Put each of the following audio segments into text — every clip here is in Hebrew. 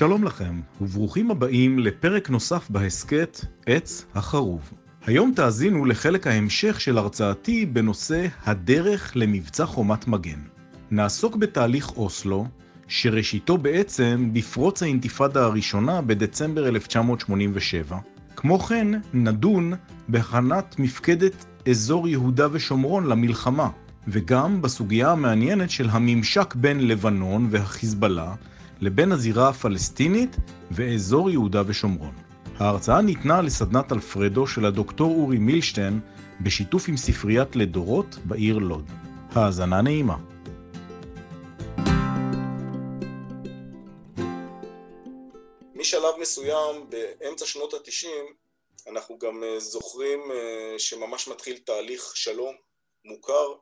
שלום לכם, וברוכים הבאים לפרק נוסף בהסכת עץ החרוב. היום תאזינו לחלק ההמשך של הרצאתי בנושא הדרך למבצע חומת מגן. נעסוק בתהליך אוסלו, שראשיתו בעצם בפרוץ האינתיפאדה הראשונה בדצמבר 1987. כמו כן, נדון בהכנת מפקדת אזור יהודה ושומרון למלחמה, וגם בסוגיה המעניינת של הממשק בין לבנון והחיזבאללה לבין הזירה הפלסטינית ואזור יהודה ושומרון. ההרצאה ניתנה לסדנת אלפרדו של הדוקטור אורי מילשטיין בשיתוף עם ספריית לדורות בעיר לוד. האזנה נעימה. משלב מסוים, באמצע שנות התשעים, אנחנו גם אה, זוכרים אה, שממש מתחיל תהליך שלום מוכר,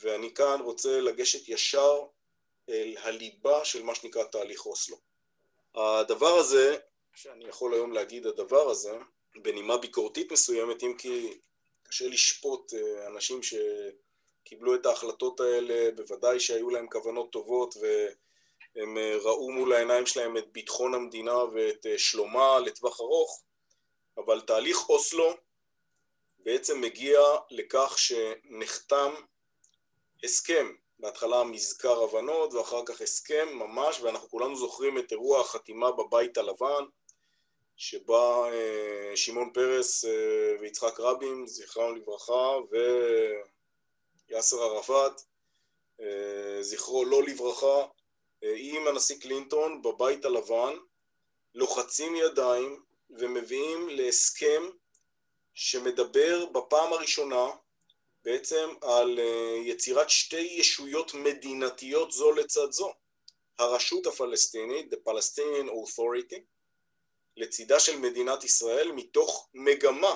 ואני כאן רוצה לגשת ישר אל הליבה של מה שנקרא תהליך אוסלו. הדבר הזה, שאני יכול היום להגיד הדבר הזה, בנימה ביקורתית מסוימת, אם כי קשה לשפוט אה, אנשים שקיבלו את ההחלטות האלה, בוודאי שהיו להם כוונות טובות והם אה, ראו מול העיניים שלהם את ביטחון המדינה ואת אה, שלומה לטווח ארוך, אבל תהליך אוסלו בעצם מגיע לכך שנחתם הסכם בהתחלה מזכר הבנות ואחר כך הסכם ממש, ואנחנו כולנו זוכרים את אירוע החתימה בבית הלבן, שבה אה, שמעון פרס אה, ויצחק רבין, זכרם לברכה, ויאסר ערפאת, אה, זכרו לא לברכה, עם הנשיא קלינטון בבית הלבן, לוחצים ידיים ומביאים להסכם שמדבר בפעם הראשונה בעצם על אה, יצירת שתי ישויות מדינתיות זו לצד זו. הרשות הפלסטינית, the Palestinian Authority, לצידה של מדינת ישראל, מתוך מגמה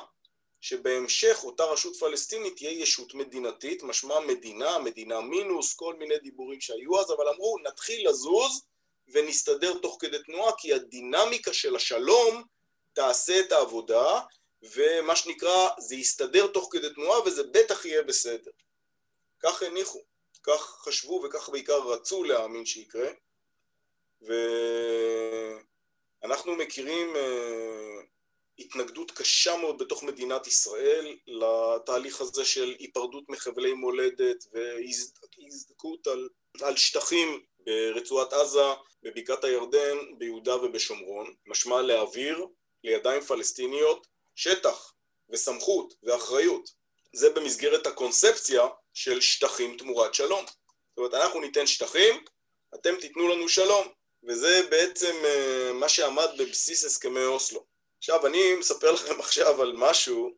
שבהמשך אותה רשות פלסטינית תהיה ישות מדינתית, משמע מדינה, מדינה מינוס, כל מיני דיבורים שהיו אז, אבל אמרו נתחיל לזוז ונסתדר תוך כדי תנועה, כי הדינמיקה של השלום תעשה את העבודה, ומה שנקרא, זה יסתדר תוך כדי תנועה וזה בטח יהיה בסדר. כך הניחו, כך חשבו וכך בעיקר רצו להאמין שיקרה, ואנחנו מכירים uh, התנגדות קשה מאוד בתוך מדינת ישראל לתהליך הזה של היפרדות מחבלי מולדת והזדקות על, על שטחים ברצועת עזה, בבקעת הירדן, ביהודה ובשומרון, משמע להעביר לידיים פלסטיניות שטח וסמכות ואחריות. זה במסגרת הקונספציה של שטחים תמורת שלום. זאת אומרת, אנחנו ניתן שטחים, אתם תיתנו לנו שלום. וזה בעצם uh, מה שעמד בבסיס הסכמי אוסלו. עכשיו, אני מספר לכם עכשיו על משהו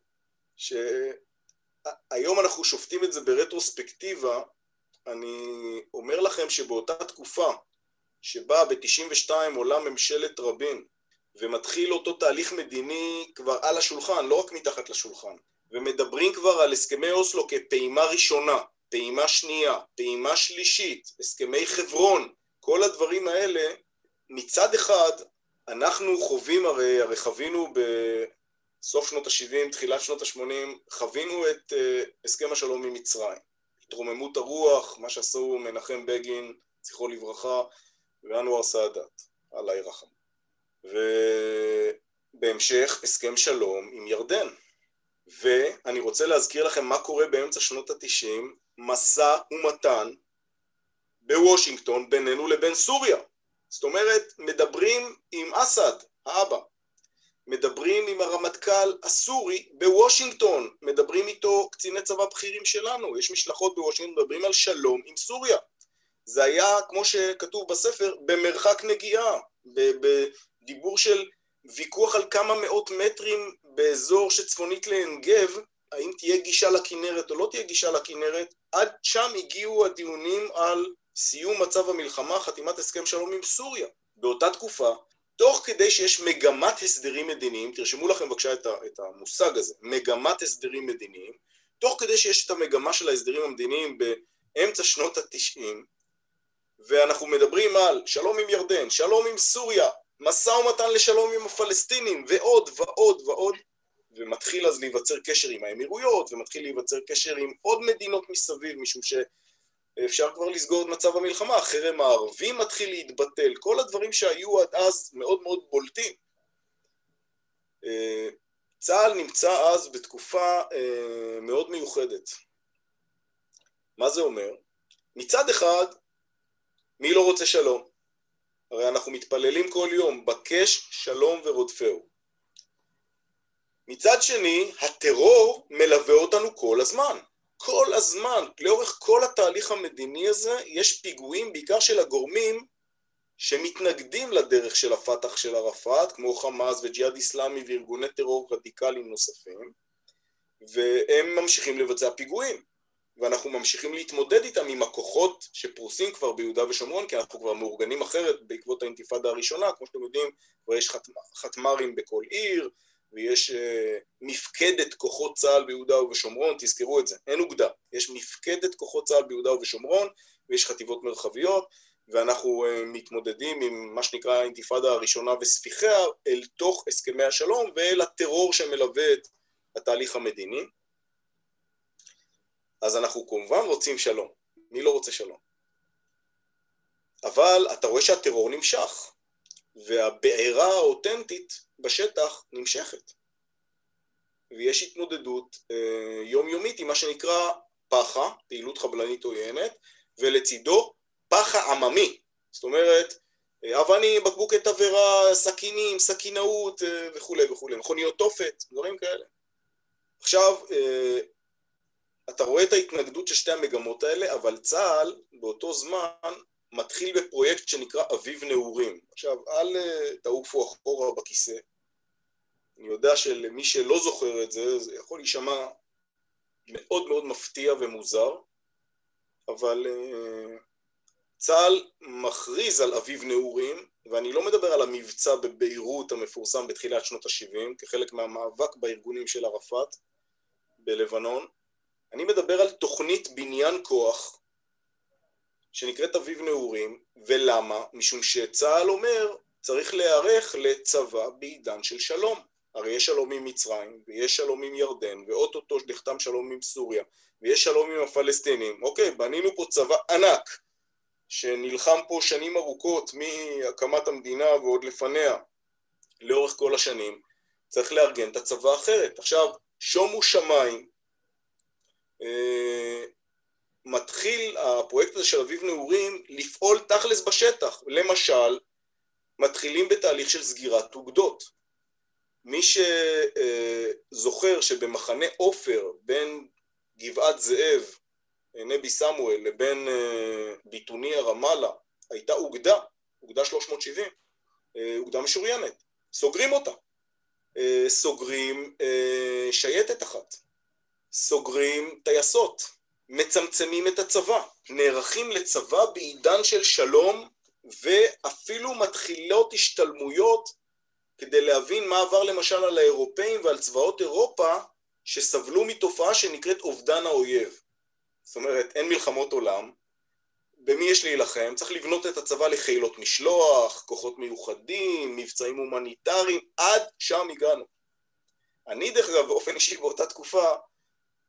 שהיום אנחנו שופטים את זה ברטרוספקטיבה, אני אומר לכם שבאותה תקופה שבה ב-92 עולה ממשלת רבין ומתחיל אותו תהליך מדיני כבר על השולחן, לא רק מתחת לשולחן, ומדברים כבר על הסכמי אוסלו כפעימה ראשונה, פעימה שנייה, פעימה שלישית, הסכמי חברון, כל הדברים האלה, מצד אחד אנחנו חווים הרי, הרי חווינו בסוף שנות ה-70, תחילת שנות ה-80, חווינו את uh, הסכם השלום עם מצרים. התרוממות הרוח, מה שעשו מנחם בגין, זכרו לברכה, ואנואר סאדאת, אללה ירחם. ובהמשך הסכם שלום עם ירדן. ואני רוצה להזכיר לכם מה קורה באמצע שנות התשעים, משא ומתן בוושינגטון בינינו לבין סוריה. זאת אומרת, מדברים עם אסד, האבא. מדברים עם הרמטכ"ל הסורי בוושינגטון, מדברים איתו קציני צבא בכירים שלנו, יש משלחות בוושינגטון, מדברים על שלום עם סוריה. זה היה, כמו שכתוב בספר, במרחק נגיעה, דיבור של ויכוח על כמה מאות מטרים באזור שצפונית לעין גב, האם תהיה גישה לכנרת או לא תהיה גישה לכנרת, עד שם הגיעו הדיונים על סיום מצב המלחמה, חתימת הסכם שלום עם סוריה. באותה תקופה, תוך כדי שיש מגמת הסדרים מדיניים, תרשמו לכם בבקשה את, את המושג הזה, מגמת הסדרים מדיניים, תוך כדי שיש את המגמה של ההסדרים המדיניים באמצע שנות התשעים, ואנחנו מדברים על שלום עם ירדן, שלום עם סוריה, משא ומתן לשלום עם הפלסטינים, ועוד ועוד ועוד, ומתחיל אז להיווצר קשר עם האמירויות, ומתחיל להיווצר קשר עם עוד מדינות מסביב, משום אפשר כבר לסגור את מצב המלחמה, החרם הערבי מתחיל להתבטל, כל הדברים שהיו עד אז מאוד מאוד בולטים. אה, צה"ל נמצא אז בתקופה אה, מאוד מיוחדת. מה זה אומר? מצד אחד, מי לא רוצה שלום? הרי אנחנו מתפללים כל יום, בקש שלום ורודפהו. מצד שני, הטרור מלווה אותנו כל הזמן. כל הזמן, לאורך כל התהליך המדיני הזה, יש פיגועים, בעיקר של הגורמים שמתנגדים לדרך של הפתח של ערפאת, כמו חמאס וג'יהאד איסלאמי וארגוני טרור רדיקליים נוספים, והם ממשיכים לבצע פיגועים. ואנחנו ממשיכים להתמודד איתם עם הכוחות שפרוסים כבר ביהודה ושומרון, כי אנחנו כבר מאורגנים אחרת בעקבות האינתיפאדה הראשונה, כמו שאתם יודעים, כבר יש חטמ"רים בכל עיר, ויש uh, מפקדת כוחות צה"ל ביהודה ובשומרון, תזכרו את זה, אין אוגדה, יש מפקדת כוחות צה"ל ביהודה ובשומרון, ויש חטיבות מרחביות, ואנחנו uh, מתמודדים עם מה שנקרא האינתיפאדה הראשונה וספיחיה אל תוך הסכמי השלום ואל הטרור שמלווה את התהליך המדיני. אז אנחנו כמובן רוצים שלום. מי לא רוצה שלום? אבל אתה רואה שהטרור נמשך, והבעירה האותנטית בשטח נמשכת. ויש התמודדות אה, יומיומית עם מה שנקרא פחה, פעילות חבלנית עוינת, ולצידו פחה עממי. זאת אומרת, אה, אבנים, בקבוקי תבערה, סכינים, סכינאות אה, וכולי וכולי, מכוניות תופת, דברים כאלה. עכשיו, אה, אתה רואה את ההתנגדות של שתי המגמות האלה, אבל צה"ל באותו זמן מתחיל בפרויקט שנקרא אביב נעורים. עכשיו, אל אה, תעופו אחורה בכיסא. אני יודע שלמי שלא זוכר את זה, זה יכול להישמע מאוד מאוד מפתיע ומוזר, אבל uh, צה"ל מכריז על אביב נעורים, ואני לא מדבר על המבצע בביירות המפורסם בתחילת שנות ה-70, כחלק מהמאבק בארגונים של ערפאת בלבנון, אני מדבר על תוכנית בניין כוח שנקראת אביב נעורים, ולמה? משום שצה"ל אומר צריך להיערך לצבא בעידן של שלום. הרי יש שלום עם מצרים, ויש שלום עם ירדן, ואו-טו-טו נחתם שלום עם סוריה, ויש שלום עם הפלסטינים. אוקיי, בנינו פה צבא ענק, שנלחם פה שנים ארוכות מהקמת המדינה ועוד לפניה, לאורך כל השנים. צריך לארגן את הצבא אחרת. עכשיו, שומו שמיים, מתחיל הפרויקט הזה של אביב נעורים לפעול תכלס בשטח. למשל, מתחילים בתהליך של סגירת אוגדות. מי שזוכר שבמחנה עופר בין גבעת זאב, נבי סמואל, לבין אה, ביטוניה רמאללה, הייתה אוגדה, אוגדה 370, אה, אוגדה משוריינת. סוגרים אותה. סוגרים שייטת אחת. סוגרים טייסות, מצמצמים את הצבא, נערכים לצבא בעידן של שלום ואפילו מתחילות השתלמויות כדי להבין מה עבר למשל על האירופאים ועל צבאות אירופה שסבלו מתופעה שנקראת אובדן האויב. זאת אומרת, אין מלחמות עולם, במי יש להילחם? צריך לבנות את הצבא לחילות משלוח, כוחות מיוחדים, מבצעים הומניטריים, עד שם הגענו. אני דרך אגב באופן אישי באותה תקופה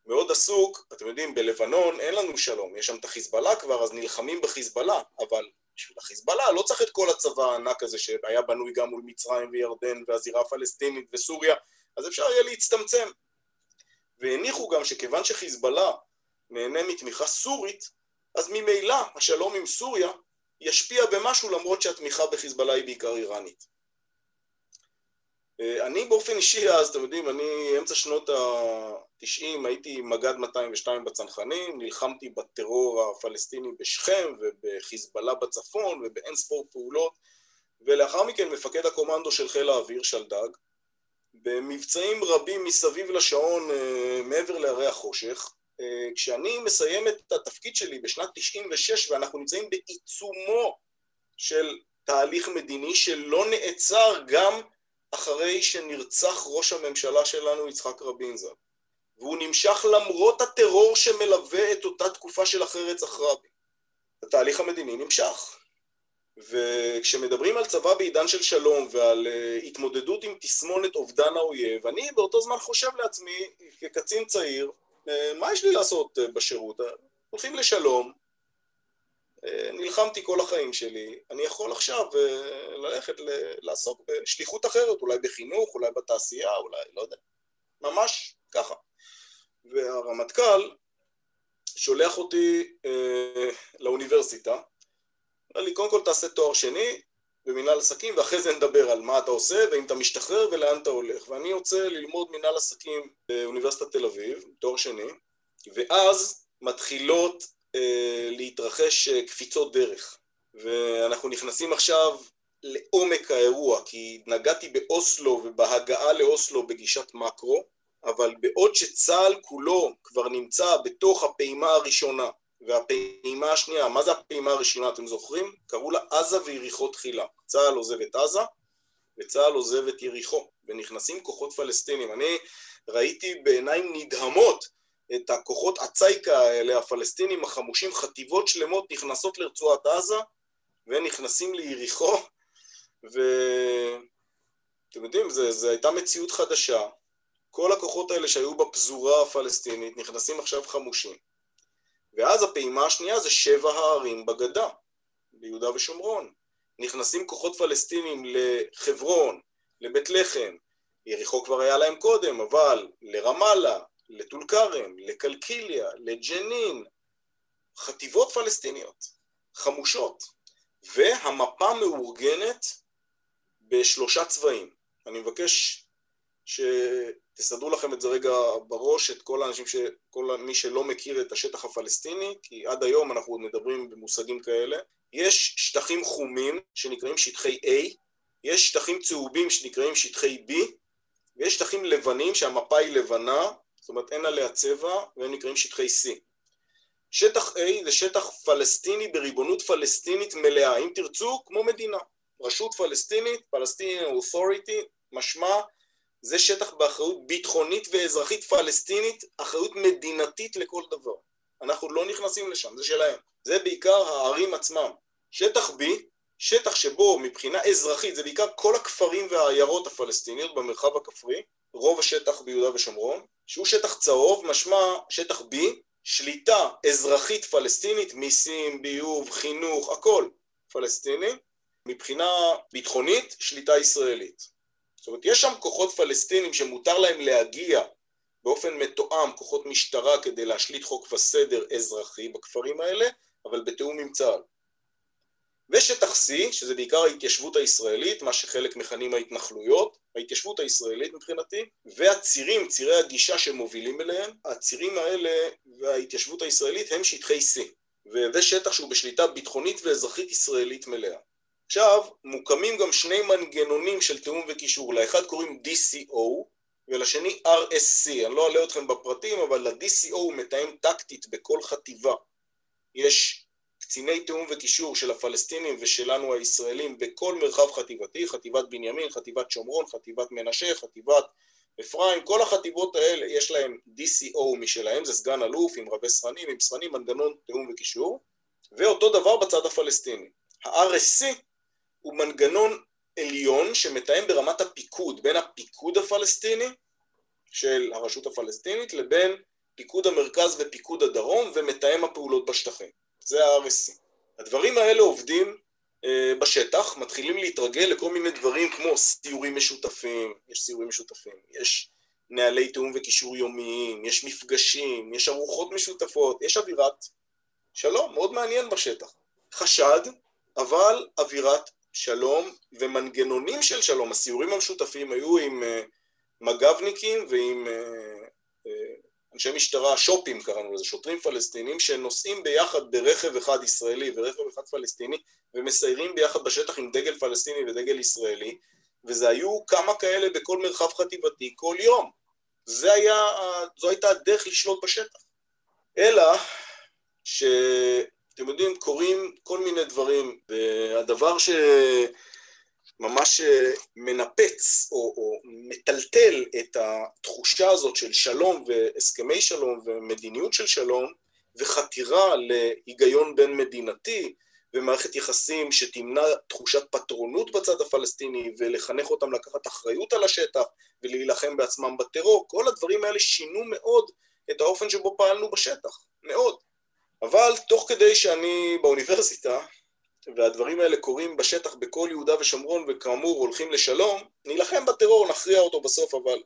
מאוד עסוק, אתם יודעים, בלבנון אין לנו שלום, יש שם את החיזבאללה כבר, אז נלחמים בחיזבאללה, אבל בשביל החיזבאללה לא צריך את כל הצבא הענק הזה שהיה בנוי גם מול מצרים וירדן והזירה הפלסטינית וסוריה, אז אפשר יהיה להצטמצם. והניחו גם שכיוון שחיזבאללה נהנה מתמיכה סורית, אז ממילא השלום עם סוריה ישפיע במשהו למרות שהתמיכה בחיזבאללה היא בעיקר איראנית. אה, אני באופן אישי אז, אתם יודעים, אני אמצע שנות ה-90 הייתי מג"ד 202 בצנחנים, נלחמתי בטרור הפלסטיני בשכם ובחיזבאללה בצפון ובאין ספור פעולות ולאחר מכן מפקד הקומנדו של חיל האוויר, שלדג, במבצעים רבים מסביב לשעון אה, מעבר להרי החושך, אה, כשאני מסיים את התפקיד שלי בשנת 96 ואנחנו נמצאים בעיצומו של תהליך מדיני שלא נעצר גם אחרי שנרצח ראש הממשלה שלנו יצחק רבין ז"ל. והוא נמשך למרות הטרור שמלווה את אותה תקופה של אחרי רצח רבין. התהליך המדיני נמשך. וכשמדברים על צבא בעידן של שלום ועל uh, התמודדות עם תסמונת אובדן האויב, אני באותו זמן חושב לעצמי, כקצין צעיר, uh, מה יש לי לעשות uh, בשירות? הולכים לשלום, נלחמתי כל החיים שלי, אני יכול עכשיו ללכת לעסוק בשליחות אחרת, אולי בחינוך, אולי בתעשייה, אולי, לא יודע, ממש ככה. והרמטכ"ל שולח אותי אה, לאוניברסיטה, אומר לי, קודם כל תעשה תואר שני במנהל עסקים, ואחרי זה נדבר על מה אתה עושה, ואם אתה משתחרר ולאן אתה הולך. ואני רוצה ללמוד מנהל עסקים באוניברסיטת תל אביב, תואר שני, ואז מתחילות אה, להתרחש אה, קפיצות דרך. ואנחנו נכנסים עכשיו לעומק האירוע, כי נגעתי באוסלו ובהגעה לאוסלו בגישת מקרו, אבל בעוד שצה"ל כולו כבר נמצא בתוך הפעימה הראשונה והפעימה השנייה, מה זה הפעימה הראשונה אתם זוכרים? קראו לה עזה ויריחו תחילה. צה"ל עוזב את עזה וצה"ל עוזב את יריחו ונכנסים כוחות פלסטינים. אני ראיתי בעיניים נדהמות את הכוחות הצייקה האלה, הפלסטינים החמושים, חטיבות שלמות נכנסות לרצועת עזה ונכנסים ליריחו ואתם יודעים, זו הייתה מציאות חדשה כל הכוחות האלה שהיו בפזורה הפלסטינית נכנסים עכשיו חמושים. ואז הפעימה השנייה זה שבע הערים בגדה, ביהודה ושומרון. נכנסים כוחות פלסטינים לחברון, לבית לחם, יריחו כבר היה להם קודם, אבל לרמאללה, לטול כרם, לקלקיליה, לג'נין, חטיבות פלסטיניות, חמושות, והמפה מאורגנת בשלושה צבעים. אני מבקש ש... תסדרו לכם את זה רגע בראש, את כל האנשים, ש... כל מי שלא מכיר את השטח הפלסטיני, כי עד היום אנחנו עוד מדברים במושגים כאלה. יש שטחים חומים שנקראים שטחי A, יש שטחים צהובים שנקראים שטחי B, ויש שטחים לבנים שהמפה היא לבנה, זאת אומרת אין עליה צבע, והם נקראים שטחי C. שטח A זה שטח פלסטיני בריבונות פלסטינית מלאה, אם תרצו, כמו מדינה. רשות פלסטינית, פלסטיני אוטוריטי, משמע זה שטח באחריות ביטחונית ואזרחית פלסטינית, אחריות מדינתית לכל דבר. אנחנו לא נכנסים לשם, זה שלהם. זה בעיקר הערים עצמם. שטח B, שטח שבו מבחינה אזרחית, זה בעיקר כל הכפרים והעיירות הפלסטיניות במרחב הכפרי, רוב השטח ביהודה ושומרון, שהוא שטח צהוב, משמע שטח B, שליטה אזרחית פלסטינית, מיסים, ביוב, חינוך, הכל פלסטיני, מבחינה ביטחונית, שליטה ישראלית. זאת אומרת, יש שם כוחות פלסטינים שמותר להם להגיע באופן מתואם, כוחות משטרה, כדי להשליט חוק וסדר אזרחי בכפרים האלה, אבל בתיאום עם צה"ל. ושטח C, שזה בעיקר ההתיישבות הישראלית, מה שחלק מכנים ההתנחלויות, ההתיישבות הישראלית מבחינתי, והצירים, צירי הגישה שמובילים אליהם, הצירים האלה וההתיישבות הישראלית הם שטחי C, וזה שטח שהוא בשליטה ביטחונית ואזרחית ישראלית מלאה. עכשיו, מוקמים גם שני מנגנונים של תיאום וקישור, לאחד קוראים DCO ולשני RSC, אני לא אעלה אתכם בפרטים, אבל ל-DCO הוא מתאם טקטית בכל חטיבה. יש קציני תיאום וקישור של הפלסטינים ושלנו הישראלים בכל מרחב חטיבתי, חטיבת בנימין, חטיבת שומרון, חטיבת מנשה, חטיבת אפרים, כל החטיבות האלה יש להם DCO משלהם, זה סגן אלוף עם רבי סרנים, עם סרנים, מנגנון תיאום וקישור, ואותו דבר בצד הפלסטיני. ה-RSC הוא מנגנון עליון שמתאם ברמת הפיקוד, בין הפיקוד הפלסטיני של הרשות הפלסטינית לבין פיקוד המרכז ופיקוד הדרום ומתאם הפעולות בשטחים. זה ה-RSC. הדברים האלה עובדים אה, בשטח, מתחילים להתרגל לכל מיני דברים כמו סיורים משותפים, יש סיורים משותפים, יש נהלי תיאום וקישור יומיים, יש מפגשים, יש ארוחות משותפות, יש אווירת שלום, מאוד מעניין בשטח. חשד, אבל אווירת שלום ומנגנונים של שלום. הסיורים המשותפים היו עם אה, מג"בניקים ועם אה, אה, אנשי משטרה, שופים קראנו לזה, שוטרים פלסטינים, שנוסעים ביחד ברכב אחד ישראלי ורכב אחד פלסטיני ומסיירים ביחד בשטח עם דגל פלסטיני ודגל ישראלי, וזה היו כמה כאלה בכל מרחב חטיבתי כל יום. זה היה, זו הייתה הדרך לשלוט בשטח. אלא ש... אתם יודעים, קורים כל מיני דברים, והדבר שממש מנפץ או, או מטלטל את התחושה הזאת של שלום והסכמי שלום ומדיניות של שלום וחתירה להיגיון בין מדינתי ומערכת יחסים שתמנע תחושת פטרונות בצד הפלסטיני ולחנך אותם לקחת אחריות על השטח ולהילחם בעצמם בטרור, כל הדברים האלה שינו מאוד את האופן שבו פעלנו בשטח, מאוד. אבל תוך כדי שאני באוניברסיטה, והדברים האלה קורים בשטח בכל יהודה ושומרון, וכאמור הולכים לשלום, נילחם בטרור, נכריע אותו בסוף, אבל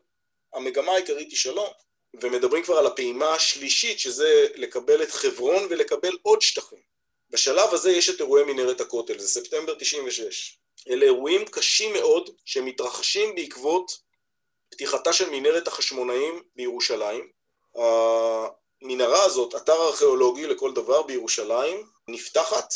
המגמה העיקרית היא שלום. ומדברים כבר על הפעימה השלישית, שזה לקבל את חברון ולקבל עוד שטחים. בשלב הזה יש את אירועי מנהרת הכותל, זה ספטמבר 96. אלה אירועים קשים מאוד שמתרחשים בעקבות פתיחתה של מנהרת החשמונאים בירושלים. המנהרה הזאת, אתר ארכיאולוגי לכל דבר בירושלים, נפתחת,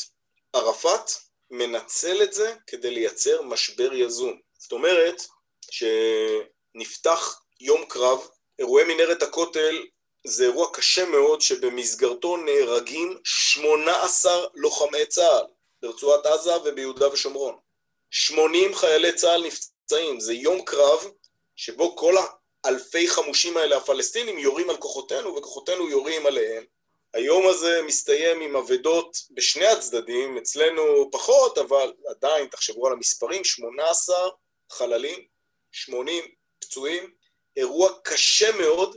ערפאת מנצל את זה כדי לייצר משבר יזום. זאת אומרת שנפתח יום קרב, אירועי מנהרת הכותל זה אירוע קשה מאוד שבמסגרתו נהרגים 18 לוחמי צה"ל ברצועת עזה וביהודה ושומרון. 80 חיילי צה"ל נפצעים, זה יום קרב שבו כל האלפי חמושים האלה הפלסטינים יורים על כוחותינו וכוחותינו יורים עליהם. היום הזה מסתיים עם אבדות בשני הצדדים, אצלנו פחות, אבל עדיין תחשבו על המספרים, 18 חללים, 80 פצועים, אירוע קשה מאוד,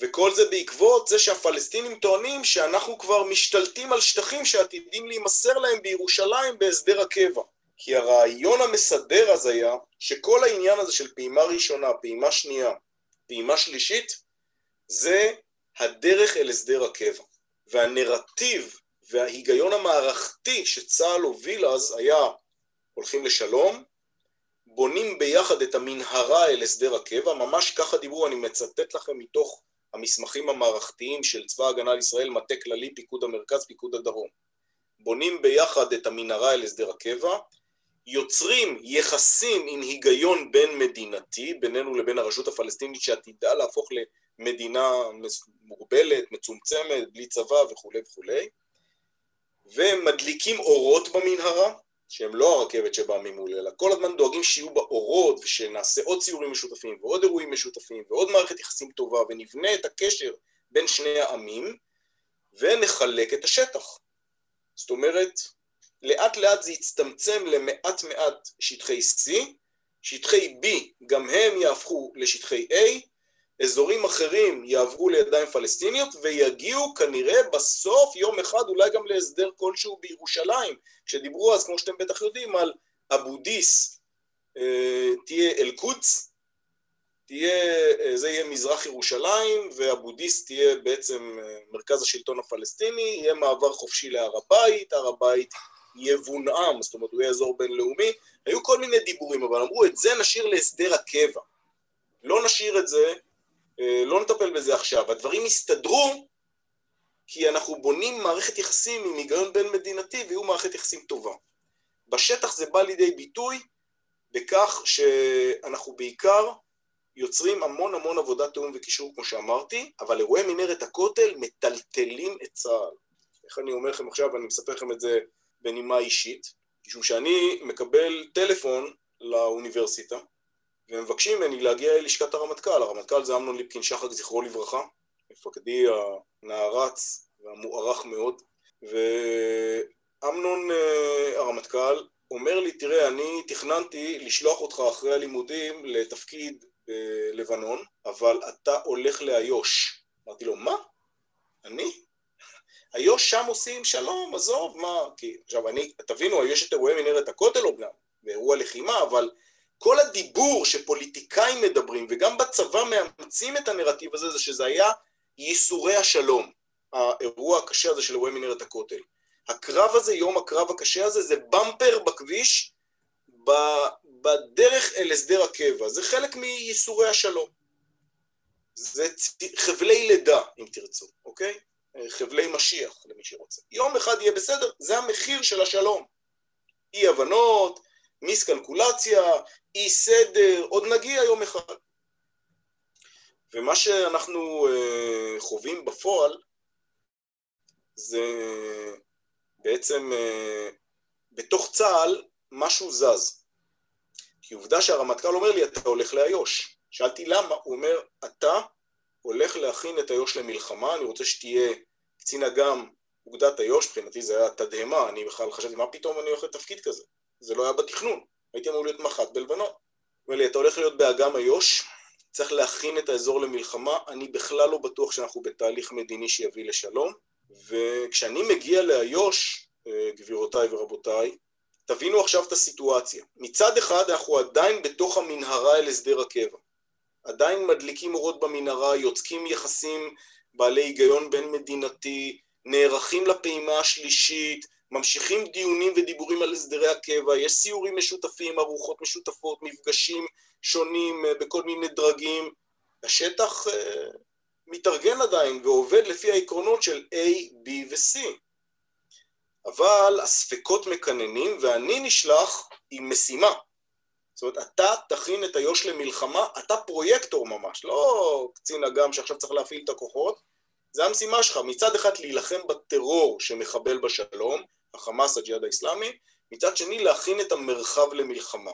וכל זה בעקבות זה שהפלסטינים טוענים שאנחנו כבר משתלטים על שטחים שעתידים להימסר להם בירושלים בהסדר הקבע. כי הרעיון המסדר אז היה שכל העניין הזה של פעימה ראשונה, פעימה שנייה, פעימה שלישית, זה הדרך אל הסדר הקבע. והנרטיב וההיגיון המערכתי שצה"ל הוביל אז היה הולכים לשלום, בונים ביחד את המנהרה אל הסדר הקבע, ממש ככה דיברו, אני מצטט לכם מתוך המסמכים המערכתיים של צבא ההגנה לישראל, מטה כללי, פיקוד המרכז, פיקוד הדרום. בונים ביחד את המנהרה אל הסדר הקבע, יוצרים יחסים עם היגיון בין מדינתי, בינינו לבין הרשות הפלסטינית שעתידה להפוך למדינה מוגבלת, מצומצמת, בלי צבא וכולי וכולי, ומדליקים אורות במנהרה, שהם לא הרכבת שבאה ממול, אלא כל הזמן דואגים שיהיו בה אורות, ושנעשה עוד ציורים משותפים, ועוד אירועים משותפים, ועוד מערכת יחסים טובה, ונבנה את הקשר בין שני העמים, ונחלק את השטח. זאת אומרת, לאט לאט זה יצטמצם למעט מעט שטחי C, שטחי B גם הם יהפכו לשטחי A, אזורים אחרים יעברו לידיים פלסטיניות ויגיעו כנראה בסוף יום אחד אולי גם להסדר כלשהו בירושלים, כשדיברו אז כמו שאתם בטח יודעים על אבו דיס אה, תהיה אל-קודס, תהיה, אה, זה יהיה מזרח ירושלים ואבו דיס תהיה בעצם אה, מרכז השלטון הפלסטיני, יהיה מעבר חופשי להר הבית, הר הבית יבונעם, זאת אומרת הוא יהיה אזור בינלאומי, היו כל מיני דיבורים, אבל אמרו את זה נשאיר להסדר הקבע, לא נשאיר את זה, אה, לא נטפל בזה עכשיו. הדברים יסתדרו כי אנחנו בונים מערכת יחסים עם היגיון בין מדינתי ויהיו מערכת יחסים טובה. בשטח זה בא לידי ביטוי בכך שאנחנו בעיקר יוצרים המון המון עבודת תיאום וקישור כמו שאמרתי, אבל אירועי מנהרת הכותל מטלטלים את צה"ל. איך אני אומר לכם עכשיו, אני מספר לכם את זה בנימה אישית, משום שאני מקבל טלפון לאוניברסיטה, ומבקשים ממני להגיע ללשכת הרמטכ"ל, הרמטכ"ל זה אמנון ליפקין שחק זכרו לברכה, מפקדי הנערץ והמוערך מאוד, ואמנון אה, הרמטכ"ל אומר לי, תראה, אני תכננתי לשלוח אותך אחרי הלימודים לתפקיד בלבנון, אבל אתה הולך לאיו"ש. אמרתי לו, מה? אני? איו"ש שם עושים שלום, עזוב, מה? כי, עכשיו, אני, תבינו, יש את אירועי מנהרת הכותל אומנם, באירוע לחימה, אבל כל הדיבור שפוליטיקאים מדברים, וגם בצבא מאמצים את הנרטיב הזה, זה שזה היה ייסורי השלום, האירוע הקשה הזה של אירועי מנהרת הכותל. הקרב הזה, יום הקרב הקשה הזה, זה במפר בכביש בדרך אל הסדר הקבע. זה חלק מייסורי השלום. זה חבלי לידה, אם תרצו, אוקיי? חבלי משיח, למי שרוצה. יום אחד יהיה בסדר, זה המחיר של השלום. אי הבנות, מיסקלקולציה, אי סדר, עוד נגיע יום אחד. ומה שאנחנו uh, חווים בפועל זה בעצם uh, בתוך צה"ל משהו זז. כי עובדה שהרמטכ"ל אומר לי, אתה הולך לאיו"ש. שאלתי למה, הוא אומר, אתה הולך להכין את איו"ש למלחמה, אני רוצה שתהיה קצין אג"ם אוגדת איו"ש, מבחינתי זה היה תדהמה, אני בכלל חשבתי, מה פתאום אני הולך לתפקיד כזה? זה לא היה בתכנון, הייתי אמור להיות מח"ט בלבנון. אומר לי, אתה הולך להיות באג"ם איו"ש, צריך להכין את האזור למלחמה, אני בכלל לא בטוח שאנחנו בתהליך מדיני שיביא לשלום, וכשאני מגיע לאיו"ש, אה, גבירותיי ורבותיי, תבינו עכשיו את הסיטואציה. מצד אחד אנחנו עדיין בתוך המנהרה אל הסדר הקבע. עדיין מדליקים אורות במנהרה, יוצקים יחסים בעלי היגיון בין מדינתי, נערכים לפעימה השלישית, ממשיכים דיונים ודיבורים על הסדרי הקבע, יש סיורים משותפים, ארוחות משותפות, מפגשים שונים אה, בכל מיני דרגים. השטח uh, מתארגן עדיין ועובד לפי העקרונות של A, B ו-C. אבל הספקות מקננים ואני נשלח עם משימה. זאת אומרת, אתה תכין את איו"ש למלחמה, אתה פרויקטור ממש, לא קצין אג"ם שעכשיו צריך להפעיל את הכוחות, זה המשימה שלך, מצד אחד להילחם בטרור שמחבל בשלום, החמאס, הג'יהאד האיסלאמי, מצד שני להכין את המרחב למלחמה.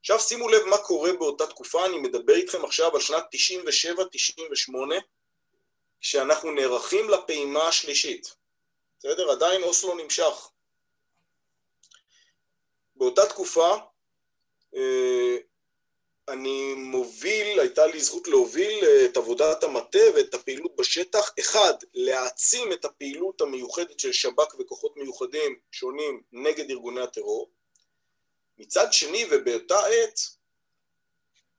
עכשיו שימו לב מה קורה באותה תקופה, אני מדבר איתכם עכשיו על שנת 97-98, כשאנחנו נערכים לפעימה השלישית. בסדר? עדיין אוסלו נמשך. באותה תקופה אני מוביל, הייתה לי זכות להוביל אה, את עבודת המטה ואת הפעילות בשטח. אחד, להעצים את הפעילות המיוחדת של שב"כ וכוחות מיוחדים שונים נגד ארגוני הטרור. מצד שני, ובאותה עת,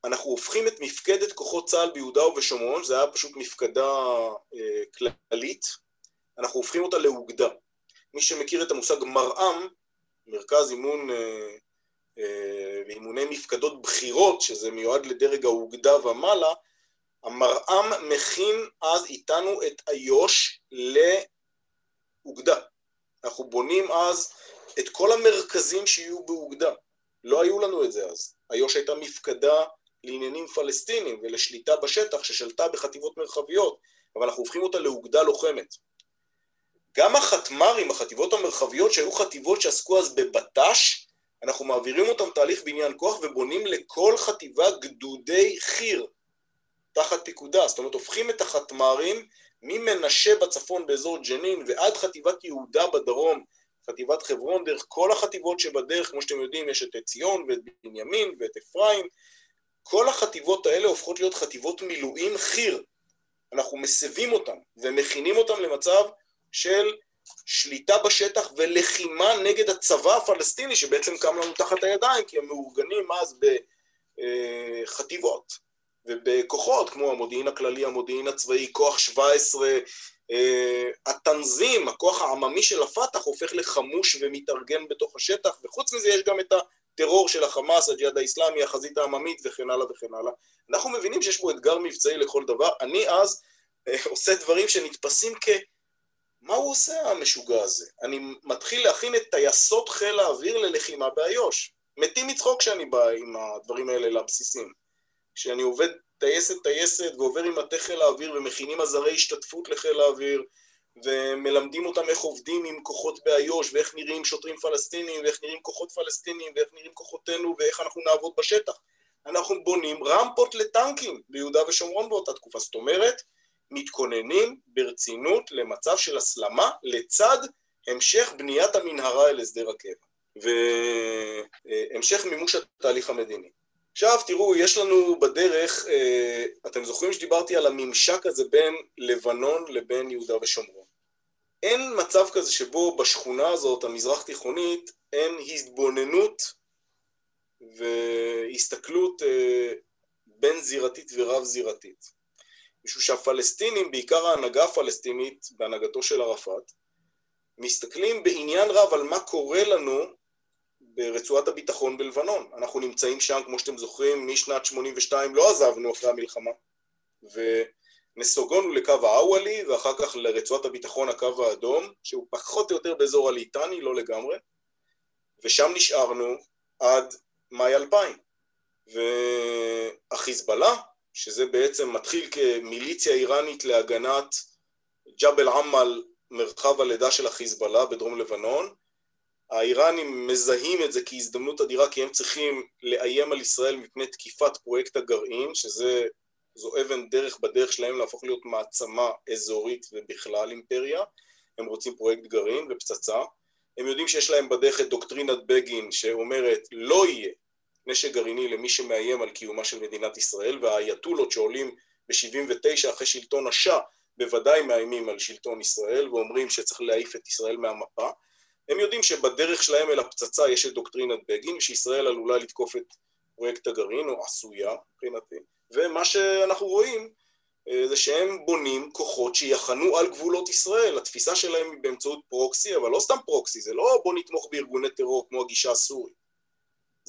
אנחנו הופכים את מפקדת כוחות צה"ל ביהודה ובשומרון, זה היה פשוט מפקדה אה, כללית, אנחנו הופכים אותה לאוגדה. מי שמכיר את המושג מרעם, מרכז אימון אה, אה, ואימוני מפקדות בחירות, שזה מיועד לדרג האוגדה ומעלה, המרעם מכין אז איתנו את איו"ש לאוגדה. אנחנו בונים אז את כל המרכזים שיהיו באוגדה. לא היו לנו את זה אז. איו"ש הייתה מפקדה לעניינים פלסטינים ולשליטה בשטח ששלטה בחטיבות מרחביות, אבל אנחנו הופכים אותה לאוגדה לוחמת. גם החטמ"רים, החטיבות המרחביות, שהיו חטיבות שעסקו אז בבט"ש, אנחנו מעבירים אותם תהליך בניין כוח ובונים לכל חטיבה גדודי חי"ר תחת פיקודה. זאת אומרת, הופכים את החטמ"רים ממנשה בצפון באזור ג'נין ועד חטיבת יהודה בדרום, חטיבת חברון, דרך כל החטיבות שבדרך, כמו שאתם יודעים, יש את ציון ואת בנימין ואת אפרים, כל החטיבות האלה הופכות להיות חטיבות מילואים חי"ר. אנחנו מסבים אותם ומכינים אותם למצב של שליטה בשטח ולחימה נגד הצבא הפלסטיני שבעצם קם לנו תחת הידיים כי הם מאורגנים אז בחטיבות ובכוחות כמו המודיעין הכללי, המודיעין הצבאי, כוח 17, התנזים, הכוח העממי של הפת"ח הופך לחמוש ומתארגן בתוך השטח וחוץ מזה יש גם את הטרור של החמאס, הג'יהאד האיסלאמי, החזית העממית וכן הלאה וכן הלאה. אנחנו מבינים שיש פה אתגר מבצעי לכל דבר. אני אז עושה דברים שנתפסים כ... מה הוא עושה המשוגע הזה? אני מתחיל להכין את טייסות חיל האוויר ללחימה באיו"ש. מתים מצחוק כשאני בא עם הדברים האלה לבסיסים. כשאני עובד טייסת טייסת ועובר עם מטה חיל האוויר ומכינים עזרי השתתפות לחיל האוויר ומלמדים אותם איך עובדים עם כוחות באיו"ש ואיך נראים שוטרים פלסטינים ואיך נראים כוחות פלסטינים ואיך נראים כוחותינו ואיך אנחנו נעבוד בשטח. אנחנו בונים רמפות לטנקים ביהודה ושומרון באותה תקופה. זאת אומרת, מתכוננים ברצינות למצב של הסלמה לצד המשך בניית המנהרה אל הסדר הקבע והמשך מימוש התהליך המדיני. עכשיו תראו, יש לנו בדרך, אה, אתם זוכרים שדיברתי על הממשק הזה בין לבנון לבין יהודה ושומרון. אין מצב כזה שבו בשכונה הזאת, המזרח תיכונית, אין התבוננות והסתכלות אה, בין זירתית ורב זירתית. משום שהפלסטינים, בעיקר ההנהגה הפלסטינית בהנהגתו של ערפאת, מסתכלים בעניין רב על מה קורה לנו ברצועת הביטחון בלבנון. אנחנו נמצאים שם, כמו שאתם זוכרים, משנת 82 לא עזבנו אחרי המלחמה, ונסוגונו לקו האוואלי, ואחר כך לרצועת הביטחון הקו האדום, שהוא פחות או יותר באזור הליטני, לא לגמרי, ושם נשארנו עד מאי 2000. והחיזבאללה שזה בעצם מתחיל כמיליציה איראנית להגנת ג'בל עמל, מרחב הלידה של החיזבאללה בדרום לבנון. האיראנים מזהים את זה כהזדמנות אדירה כי הם צריכים לאיים על ישראל מפני תקיפת פרויקט הגרעין, שזו אבן דרך בדרך שלהם להפוך להיות מעצמה אזורית ובכלל אימפריה. הם רוצים פרויקט גרעין ופצצה. הם יודעים שיש להם בדרך את דוקטרינת בגין שאומרת לא יהיה נשק גרעיני למי שמאיים על קיומה של מדינת ישראל, והאייתולות שעולים ב-79 אחרי שלטון השאה בוודאי מאיימים על שלטון ישראל ואומרים שצריך להעיף את ישראל מהמפה. הם יודעים שבדרך שלהם אל הפצצה יש את דוקטרינת בגין, שישראל עלולה לתקוף את פרויקט הגרעין, או עשויה, מבחינתי. ומה שאנחנו רואים אה, זה שהם בונים כוחות שיחנו על גבולות ישראל. התפיסה שלהם היא באמצעות פרוקסי, אבל לא סתם פרוקסי, זה לא בוא נתמוך בארגוני טרור כמו הגישה הסורית.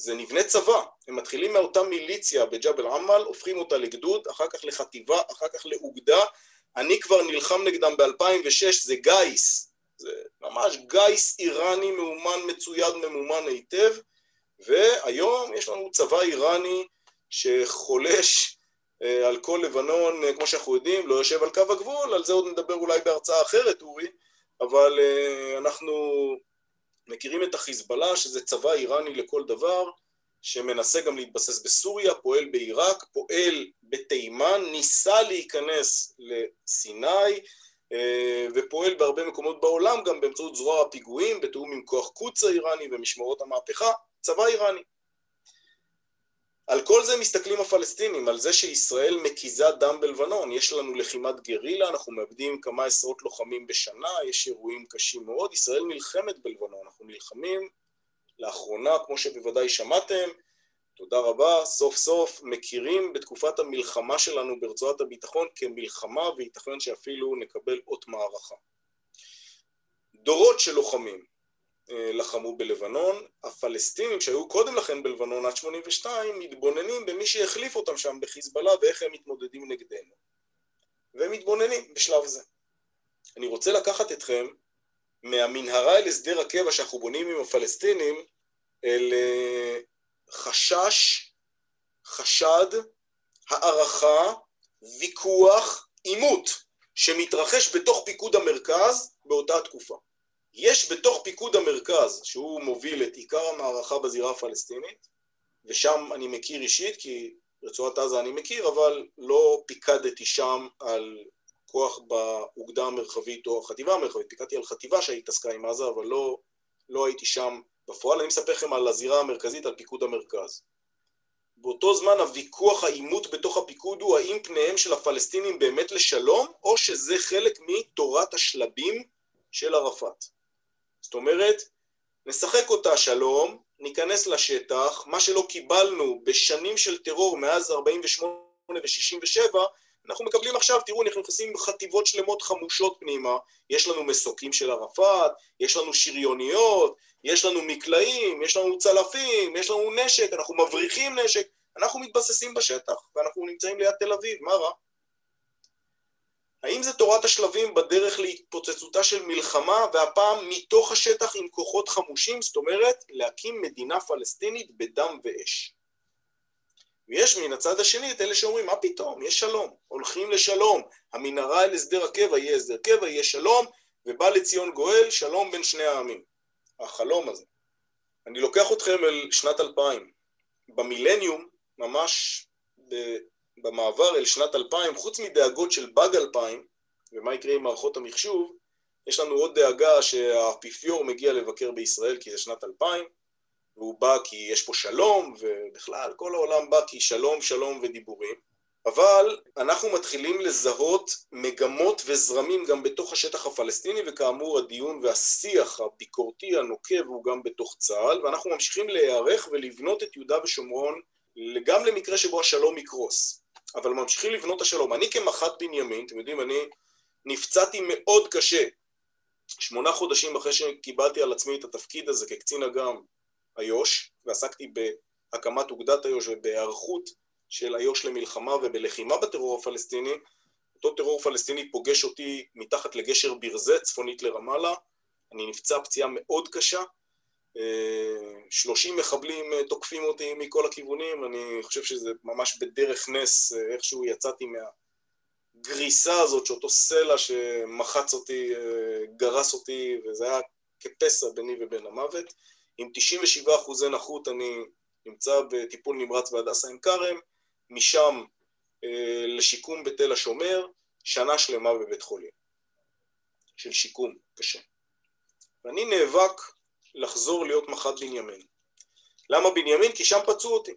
זה נבנה צבא. הם מתחילים מאותה מיליציה בג'בל עמל, הופכים אותה לגדוד, אחר כך לחטיבה, אחר כך לאוגדה. אני כבר נלחם נגדם ב-2006, זה גיס. זה ממש גיס איראני מאומן, מצויד, ממומן היטב, והיום יש לנו צבא איראני שחולש אה, על כל לבנון, אה, כמו שאנחנו יודעים, לא יושב על קו הגבול, על זה עוד נדבר אולי בהרצאה אחרת, אורי, אבל אה, אנחנו מכירים את החיזבאללה, שזה צבא איראני לכל דבר, שמנסה גם להתבסס בסוריה, פועל בעיראק, פועל בתימן, ניסה להיכנס לסיני, ופועל בהרבה מקומות בעולם גם באמצעות זרוע הפיגועים, בתיאום עם כוח קוץ האיראני ומשמרות המהפכה, צבא איראני. על כל זה מסתכלים הפלסטינים, על זה שישראל מקיזה דם בלבנון, יש לנו לחימת גרילה, אנחנו מאבדים כמה עשרות לוחמים בשנה, יש אירועים קשים מאוד, ישראל נלחמת בלבנון, אנחנו נלחמים לאחרונה, כמו שבוודאי שמעתם, תודה רבה, סוף סוף מכירים בתקופת המלחמה שלנו ברצועת הביטחון כמלחמה וייתכן שאפילו נקבל אות מערכה. דורות של לוחמים, לחמו בלבנון, הפלסטינים שהיו קודם לכן בלבנון עד 82 מתבוננים במי שהחליף אותם שם בחיזבאללה ואיך הם מתמודדים נגדנו. והם מתבוננים בשלב זה. אני רוצה לקחת אתכם מהמנהרה אל הסדר הקבע שאנחנו בונים עם הפלסטינים אל אה, חשש, חשד, הערכה, ויכוח, עימות שמתרחש בתוך פיקוד המרכז באותה תקופה. יש בתוך פיקוד המרכז, שהוא מוביל את עיקר המערכה בזירה הפלסטינית, ושם אני מכיר אישית, כי רצועת עזה אני מכיר, אבל לא פיקדתי שם על כוח באוגדה המרחבית או החטיבה המרחבית, פיקדתי על חטיבה שהתעסקה עם עזה, אבל לא, לא הייתי שם בפועל. אני מספר לכם על הזירה המרכזית, על פיקוד המרכז. באותו זמן הוויכוח, העימות בתוך הפיקוד הוא האם פניהם של הפלסטינים באמת לשלום, או שזה חלק מתורת השלבים של ערפאת. זאת אומרת, נשחק אותה שלום, ניכנס לשטח, מה שלא קיבלנו בשנים של טרור מאז 48' ו-67', אנחנו מקבלים עכשיו, תראו, אנחנו נכנסים עם חטיבות שלמות חמושות פנימה, יש לנו מסוקים של ערפאת, יש לנו שריוניות, יש לנו מקלעים, יש לנו צלפים, יש לנו נשק, אנחנו מבריחים נשק, אנחנו מתבססים בשטח, ואנחנו נמצאים ליד תל אביב, מה רע? האם זה תורת השלבים בדרך להתפוצצותה של מלחמה, והפעם מתוך השטח עם כוחות חמושים, זאת אומרת, להקים מדינה פלסטינית בדם ואש. ויש מן הצד השני את אלה שאומרים, מה פתאום, יש שלום, הולכים לשלום, המנהרה אל הסדר הקבע יהיה הסדר קבע, יהיה שלום, ובא לציון גואל, שלום בין שני העמים. החלום הזה. אני לוקח אתכם אל שנת 2000. במילניום, ממש במעבר אל שנת 2000, חוץ מדאגות של באג 2000, ומה יקרה עם מערכות המחשוב, יש לנו עוד דאגה שהאפיפיור מגיע לבקר בישראל כי זה שנת 2000, והוא בא כי יש פה שלום, ובכלל כל העולם בא כי שלום, שלום ודיבורים, אבל אנחנו מתחילים לזהות מגמות וזרמים גם בתוך השטח הפלסטיני, וכאמור הדיון והשיח הביקורתי הנוקב הוא גם בתוך צה"ל, ואנחנו ממשיכים להיערך ולבנות את יהודה ושומרון גם למקרה שבו השלום יקרוס. אבל ממשיכים לבנות את השלום. אני כמח"ט בנימין, אתם יודעים, אני נפצעתי מאוד קשה, שמונה חודשים אחרי שקיבלתי על עצמי את התפקיד הזה כקצין אג"ם איו"ש, ועסקתי בהקמת אוגדת איו"ש ובהיערכות של איו"ש למלחמה ובלחימה בטרור הפלסטיני, אותו טרור פלסטיני פוגש אותי מתחת לגשר ברזה, צפונית לרמאללה, אני נפצע פציעה מאוד קשה, 30 מחבלים אה, תוקפים אותי מכל הכיוונים, אני חושב שזה ממש בדרך נס, אה, איכשהו יצאתי מהגריסה הזאת, שאותו סלע שמחץ אותי, אה, גרס אותי, וזה היה כפסע ביני ובין המוות. עם 97 אחוזי נכות אני נמצא בטיפול נמרץ בהדסה עין כרם, משם לשיקום בתל השומר, שנה שלמה בבית חולים, של שיקום קשה. ואני נאבק לחזור להיות מח"ט בנימין. למה בנימין? כי שם פצעו אותי.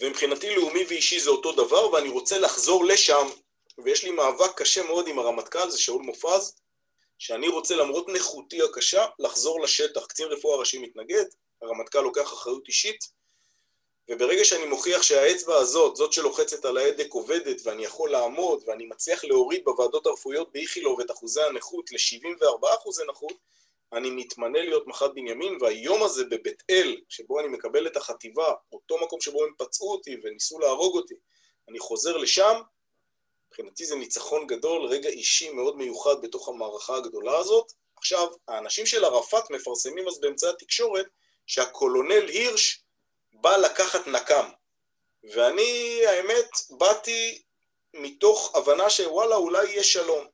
ומבחינתי לאומי ואישי זה אותו דבר, ואני רוצה לחזור לשם ויש לי מאבק קשה מאוד עם הרמטכ"ל, זה שאול מופז, שאני רוצה למרות נכותי הקשה לחזור לשטח. קצין רפואה ראשי מתנגד, הרמטכ"ל לוקח אחריות אישית, וברגע שאני מוכיח שהאצבע הזאת, זאת שלוחצת על ההדק עובדת ואני יכול לעמוד ואני מצליח להוריד בוועדות הרפואיות באיכילוב את אחוזי הנכות ל-74 אחוזי נכות, אני מתמנה להיות מח"ט בנימין, והיום הזה בבית אל, שבו אני מקבל את החטיבה, אותו מקום שבו הם פצעו אותי וניסו להרוג אותי, אני חוזר לשם, מבחינתי זה ניצחון גדול, רגע אישי מאוד מיוחד בתוך המערכה הגדולה הזאת. עכשיו, האנשים של ערפאת מפרסמים אז באמצעי התקשורת שהקולונל הירש בא לקחת נקם. ואני, האמת, באתי מתוך הבנה שוואלה, אולי יהיה שלום.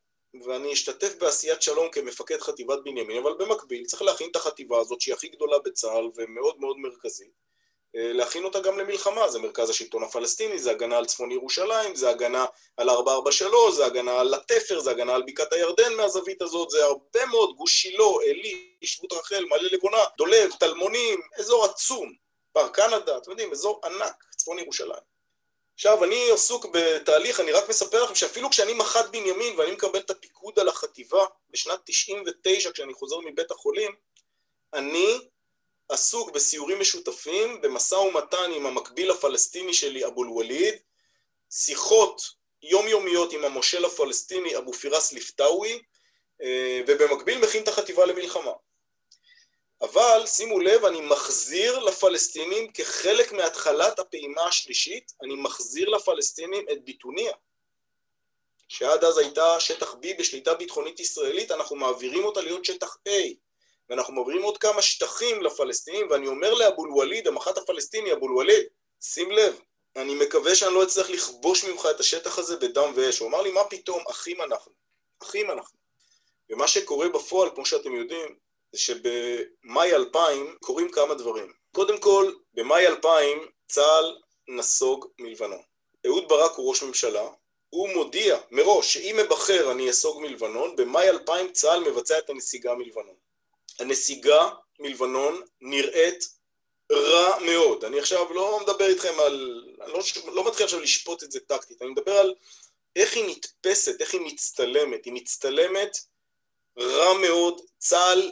ואני אשתתף בעשיית שלום כמפקד חטיבת בנימין, אבל במקביל צריך להכין את החטיבה הזאת שהיא הכי גדולה בצה"ל ומאוד מאוד מרכזית, אה, להכין אותה גם למלחמה, זה מרכז השלטון הפלסטיני, זה הגנה על צפון ירושלים, זה הגנה על 443, זה הגנה על התפר, זה הגנה על בקעת הירדן מהזווית הזאת, זה הרבה מאוד, גוש שילה, עלי, שבות רחל, מעלה לבונה, דולב, טלמונים, אזור עצום, פר קנדה, אתם יודעים, אזור ענק, צפון ירושלים. עכשיו, אני עסוק בתהליך, אני רק מספר לכם שאפילו כשאני מח"ט בנימין ואני מקבל את הפיקוד על החטיבה בשנת 99 כשאני חוזר מבית החולים, אני עסוק בסיורים משותפים, במשא ומתן עם המקביל הפלסטיני שלי, אבו אל-וליד, שיחות יומיומיות עם המושל הפלסטיני אבו פירס ליפטאווי, אה, ובמקביל מכין את החטיבה למלחמה. אבל שימו לב, אני מחזיר לפלסטינים כחלק מהתחלת הפעימה השלישית, אני מחזיר לפלסטינים את ביטוניה, שעד אז הייתה שטח B בשליטה ביטחונית ישראלית, אנחנו מעבירים אותה להיות שטח A, ואנחנו מעבירים עוד כמה שטחים לפלסטינים, ואני אומר לאבו אל-וליד, המח"ט הפלסטיני, אבו אל-וליד, שים לב, אני מקווה שאני לא אצטרך לכבוש ממך את השטח הזה בדם ואש. הוא אמר לי, מה פתאום, אחים אנחנו, אחים אנחנו. ומה שקורה בפועל, כמו שאתם יודעים, זה שבמאי 2000 קורים כמה דברים. קודם כל, במאי 2000 צה"ל נסוג מלבנון. אהוד ברק הוא ראש ממשלה, הוא מודיע מראש שאם אבחר אני אסוג מלבנון, במאי 2000 צה"ל מבצע את הנסיגה מלבנון. הנסיגה מלבנון נראית רע מאוד. אני עכשיו לא מדבר איתכם על... אני לא, לא מתחיל עכשיו לשפוט את זה טקטית, אני מדבר על איך היא נתפסת, איך היא מצטלמת. היא מצטלמת רע מאוד, צה"ל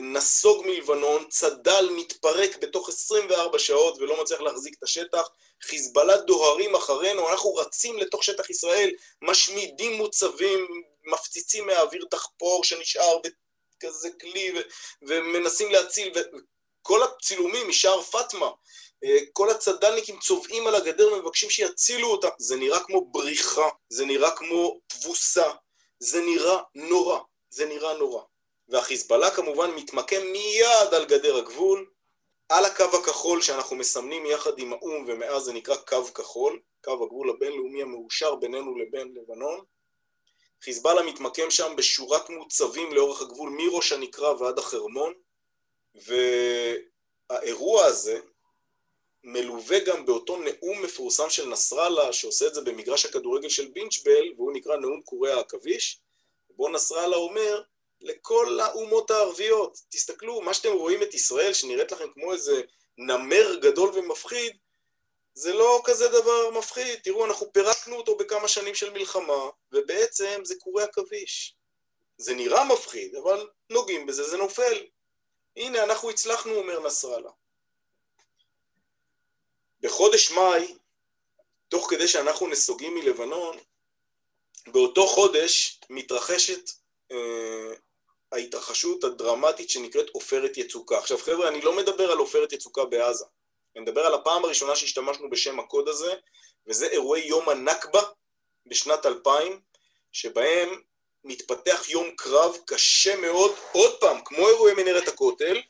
נסוג מלבנון, צד"ל מתפרק בתוך 24 שעות ולא מצליח להחזיק את השטח, חיזבאללה דוהרים אחרינו, אנחנו רצים לתוך שטח ישראל, משמידים מוצבים, מפציצים מהאוויר דחפור שנשאר בכזה כלי ו- ומנסים להציל, וכל הצילומים משער פאטמה, אה, כל הצד"לניקים צובעים על הגדר ומבקשים שיצילו אותם, זה נראה כמו בריחה, זה נראה כמו תבוסה, זה נראה נורא, זה נראה נורא. והחיזבאללה כמובן מתמקם מיד על גדר הגבול, על הקו הכחול שאנחנו מסמנים יחד עם האו"ם ומאז זה נקרא קו כחול, קו הגבול הבינלאומי המאושר בינינו לבין לבנון. חיזבאללה מתמקם שם בשורת מוצבים לאורך הגבול מראש הנקרה ועד החרמון, והאירוע הזה מלווה גם באותו נאום מפורסם של נסראללה שעושה את זה במגרש הכדורגל של בינצ'בל והוא נקרא נאום קורי העכביש, בו נסראללה אומר לכל האומות הערביות. תסתכלו, מה שאתם רואים את ישראל, שנראית לכם כמו איזה נמר גדול ומפחיד, זה לא כזה דבר מפחיד. תראו, אנחנו פירקנו אותו בכמה שנים של מלחמה, ובעצם זה קורי עכביש. זה נראה מפחיד, אבל נוגעים בזה, זה נופל. הנה, אנחנו הצלחנו, אומר נסראללה. בחודש מאי, תוך כדי שאנחנו נסוגים מלבנון, באותו חודש מתרחשת אה, ההתרחשות הדרמטית שנקראת עופרת יצוקה. עכשיו חבר'ה, אני לא מדבר על עופרת יצוקה בעזה, אני מדבר על הפעם הראשונה שהשתמשנו בשם הקוד הזה, וזה אירועי יום הנכבה בשנת 2000, שבהם מתפתח יום קרב קשה מאוד, עוד פעם, כמו אירועי מנהרת הכותל,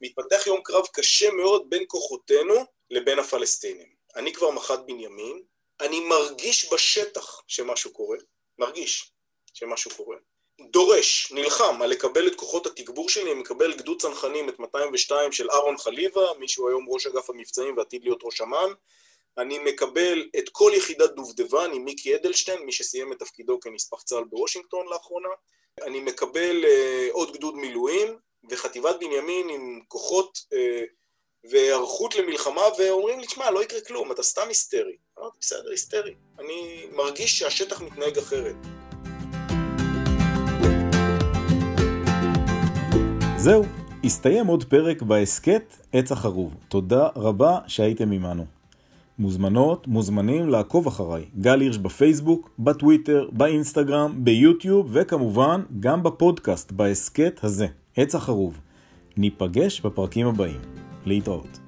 מתפתח יום קרב קשה מאוד בין כוחותינו לבין הפלסטינים. אני כבר מח"ט בנימין, אני מרגיש בשטח שמשהו קורה, מרגיש שמשהו קורה. דורש, נלחם על לקבל את כוחות התגבור שלי, מקבל גדוד צנחנים את 202 של אהרון חליבה, מי שהוא היום ראש אגף המבצעים ועתיד להיות ראש אמ"ן, אני מקבל את כל יחידת דובדבן עם מיקי אדלשטיין, מי שסיים את תפקידו כנספח צה"ל בוושינגטון לאחרונה, אני מקבל uh, עוד גדוד מילואים וחטיבת בנימין עם כוחות uh, והיערכות למלחמה ואומרים לי, תשמע, לא יקרה כלום, אתה סתם היסטרי. אמרתי, בסדר, היסטרי. אני מרגיש שהשטח מתנהג אחרת. זהו, הסתיים עוד פרק בהסכת עץ החרוב. תודה רבה שהייתם עמנו. מוזמנות, מוזמנים לעקוב אחריי. גל הירש בפייסבוק, בטוויטר, באינסטגרם, ביוטיוב, וכמובן גם בפודקאסט, בהסכת הזה, עץ החרוב. ניפגש בפרקים הבאים. להתראות.